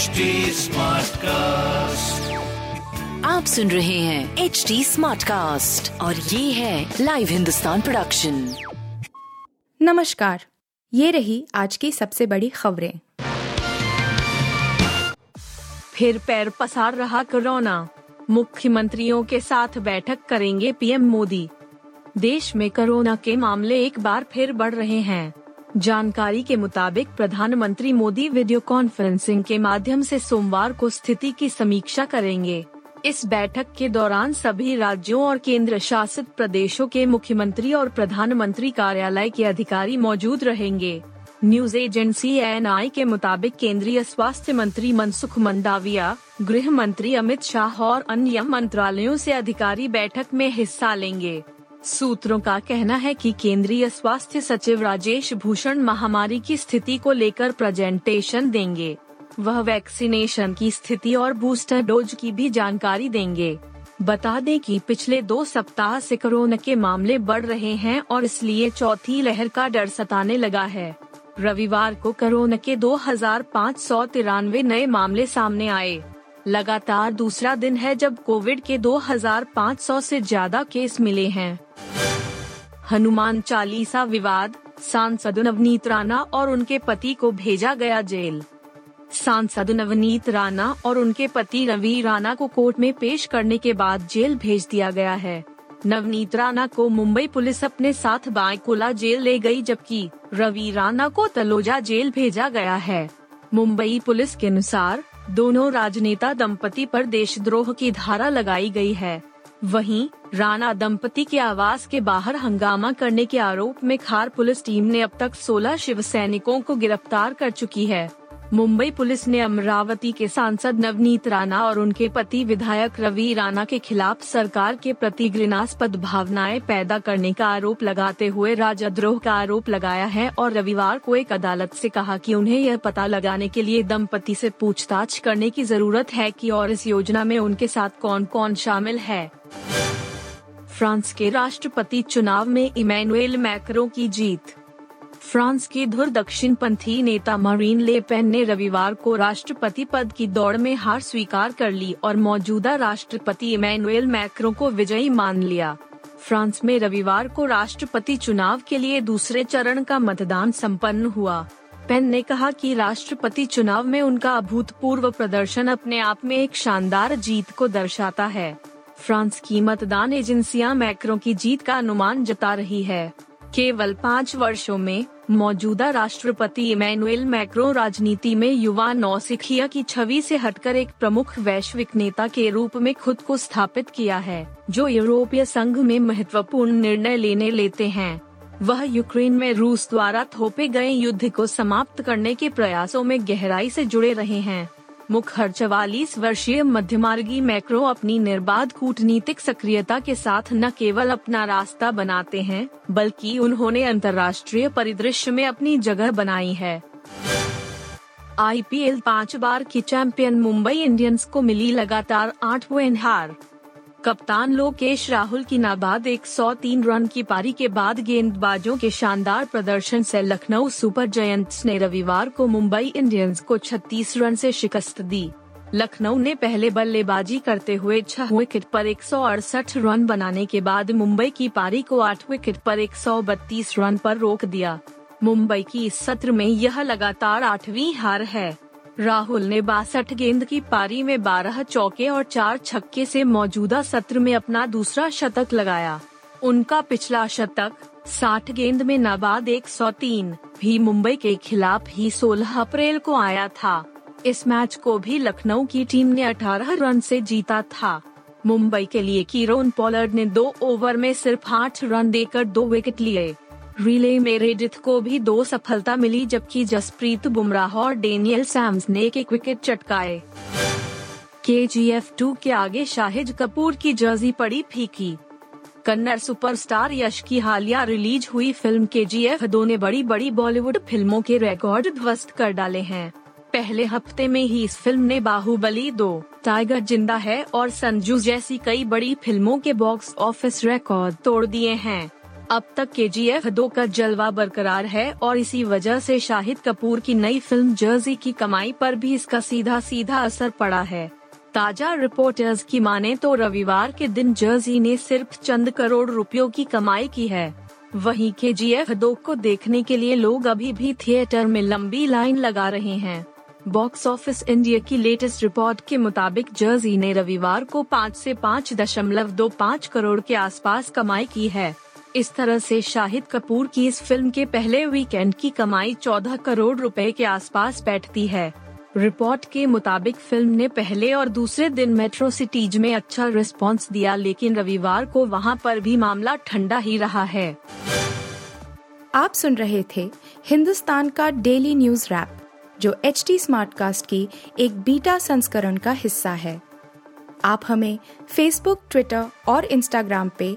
HD cast आप सुन रहे हैं एच डी स्मार्ट कास्ट और ये है लाइव हिंदुस्तान प्रोडक्शन नमस्कार ये रही आज की सबसे बड़ी खबरें। फिर पैर पसार रहा कोरोना। मुख्यमंत्रियों के साथ बैठक करेंगे पीएम मोदी। देश में कोरोना के मामले एक बार फिर बढ़ रहे हैं। जानकारी के मुताबिक प्रधानमंत्री मोदी वीडियो कॉन्फ्रेंसिंग के माध्यम से सोमवार को स्थिति की समीक्षा करेंगे। इस बैठक के दौरान सभी राज्यों और केंद्र शासित प्रदेशों के मुख्यमंत्री और प्रधानमंत्री कार्यालय के अधिकारी मौजूद रहेंगे। न्यूज़ एजेंसी एन के मुताबिक केंद्रीय स्वास्थ्य मंत्री मनसुख मंडाविया, गृह मंत्री अमित शाह और अन्य मंत्रालयों से अधिकारी बैठक में हिस्सा लेंगे। सूत्रों का कहना है कि केंद्रीय स्वास्थ्य सचिव राजेश भूषण महामारी की स्थिति को लेकर प्रेजेंटेशन देंगे। वह वैक्सीनेशन की स्थिति और बूस्टर डोज की भी जानकारी देंगे। बता दें कि पिछले दो सप्ताह से कोरोना के मामले बढ़ रहे हैं और इसलिए चौथी लहर का डर सताने लगा है। रविवार को कोरोना के दो नए मामले सामने आए। लगातार दूसरा दिन है जब कोविड के 2,500 से ज़्यादा केस मिले हैं। हनुमान चालीसा विवाद, सांसद नवनीत राणा और उनके पति को भेजा गया जेल। सांसद नवनीत राणा और उनके पति रवि राणा को कोर्ट में पेश करने के बाद जेल भेज दिया गया है। नवनीत राणा को मुंबई पुलिस अपने साथ बायकोला जेल ले गई जबकि रवि राणा को तलोजा जेल भेजा गया है। मुंबई पुलिस के अनुसार, दोनों राजनेता दंपति पर देशद्रोह की धारा लगाई गई है। वहीं, राणा दंपति के आवास के बाहर हंगामा करने के आरोप में खार पुलिस टीम ने अब तक 16 शिव सैनिकों को गिरफ़्तार कर चुकी है। मुंबई पुलिस ने अमरावती के सांसद नवनीत राणा और उनके पति विधायक रवि राणा के खिलाफ सरकार के प्रति घृणास्पद भावनाएँ पैदा करने का आरोप लगाते हुए राजद्रोह का आरोप लगाया है और रविवार को एक अदालत से कहा कि उन्हें यह पता लगाने के लिए दंपति से पूछताछ करने की ज़रूरत है कि और इस योजना में उनके साथ कौन कौन शामिल है। फ्रांस के राष्ट्रपति चुनाव में इमैनुएल मैक्रो की जीत फ्रांस की धुर दक्षिण पंथी नेता मरीन ले पेन ने रविवार को राष्ट्रपति पद की दौड़ में हार स्वीकार कर ली और मौजूदा राष्ट्रपति इमैनुएल मैक्रो को विजयी मान लिया। फ्रांस में रविवार को राष्ट्रपति चुनाव के लिए दूसरे चरण का मतदान संपन्न हुआ। पेन ने कहा कि राष्ट्रपति चुनाव में उनका अभूतपूर्व प्रदर्शन अपने आप में एक शानदार जीत को दर्शाता है। फ्रांस की मतदान एजेंसियाँ मैक्रो की जीत का अनुमान जता रही है। केवल पाँच वर्षों में मौजूदा राष्ट्रपति इमैनुएल मैक्रो राजनीति में युवा नौसिखिया की छवि से हटकर एक प्रमुख वैश्विक नेता के रूप में खुद को स्थापित किया है, जो यूरोपीय संघ में महत्वपूर्ण निर्णय लेने लेते हैं। वह यूक्रेन में रूस द्वारा थोपे गए युद्ध को समाप्त करने के प्रयासों में गहराई से जुड़े रहे हैं। मुखर चवालीस वर्षीय मध्यमार्गी मैक्रो अपनी निर्बाध कूटनीतिक सक्रियता के साथ न केवल अपना रास्ता बनाते हैं, बल्कि उन्होंने अंतर्राष्ट्रीय परिदृश्य में अपनी जगह बनाई है। आईपीएल पाँच बार की चैंपियन मुंबई इंडियंस को मिली लगातार आठवें हार। कप्तान लोकेश राहुल की नाबाद 103 रन की पारी के बाद गेंदबाजों के शानदार प्रदर्शन से लखनऊ सुपर जयंट्स ने रविवार को मुंबई इंडियंस को 36 रन से शिकस्त दी। लखनऊ ने पहले बल्लेबाजी करते हुए छह विकेट पर एक सौ अड़सठ रन बनाने के बाद मुंबई की पारी को आठ विकेट पर 132 रन पर रोक दिया। मुंबई की इस सत्र में यह लगातार आठवीं हार है। राहुल ने बासठ गेंद की पारी में 12 चौके और चार छक्के से मौजूदा सत्र में अपना दूसरा शतक लगाया। उनका पिछला शतक 60 गेंद में नाबाद 103 भी मुंबई के खिलाफ ही 16 अप्रैल को आया था। इस मैच को भी लखनऊ की टीम ने 18 रन से जीता था। मुंबई के लिए कीरोन पॉलर्ड ने दो ओवर में सिर्फ़ आठ रन देकर दो विकेट लिए। रिले में रेडिथ को भी दो सफलता मिली, जबकि जसप्रीत बुमराह और डेनियल सैम्स ने एक एक विकेट चटकाए। के जी एफ़ टू के आगे शाहिद कपूर की जर्सी पड़ी फीकी। कन्नड़ सुपरस्टार यश की हालिया रिलीज़ हुई फ़िल्म के जी एफ़ दो ने बड़ी बड़ी बॉलीवुड फ़िल्मों के रिकॉर्ड ध्वस्त कर डाले हैं। पहले हफ़्ते में ही इस फ़िल्म ने बाहुबली दो, टाइगर ज़िंदा है और संजू जैसी कई बड़ी फ़िल्मों के बॉक्स ऑफ़िस रिकॉर्ड तोड़ दिए हैं। अब तक के जी एफ़ दो का जलवा बरकरार है और इसी वजह से शाहिद कपूर की नई फ़िल्म जर्जी की कमाई पर भी इसका सीधा सीधा असर पड़ा है। ताज़ा रिपोर्टर्स की माने तो रविवार के दिन जर्जी ने सिर्फ़ चंद करोड़ रुपयों की कमाई की है। वहीं के जी एफ़ दो को देखने के लिए लोग अभी भी थिएटर में लंबी लाइन लगा रहे हैं। बॉक्स ऑफ़िस इंडिया की लेटेस्ट रिपोर्ट के मुताबिक जर्जी ने रविवार को पाँच से पाँच दशमलव दो पाँच करोड़ के आसपास कमाई की है। इस तरह से शाहिद कपूर की इस फ़िल्म के पहले वीकेंड की कमाई 14 करोड़ रुपए के आसपास बैठती है। रिपोर्ट के मुताबिक फ़िल्म ने पहले और दूसरे दिन मेट्रो सिटीज़ में अच्छा रिस्पांस दिया, लेकिन रविवार को वहाँ पर भी मामला ठंडा ही रहा है। आप सुन रहे थे हिंदुस्तान का डेली न्यूज़ रैप, जो एच टी कास्ट की एक बीटा संस्करण का हिस्सा है। आप हमें फेसबुक ट्विटर और इंस्टाग्राम पे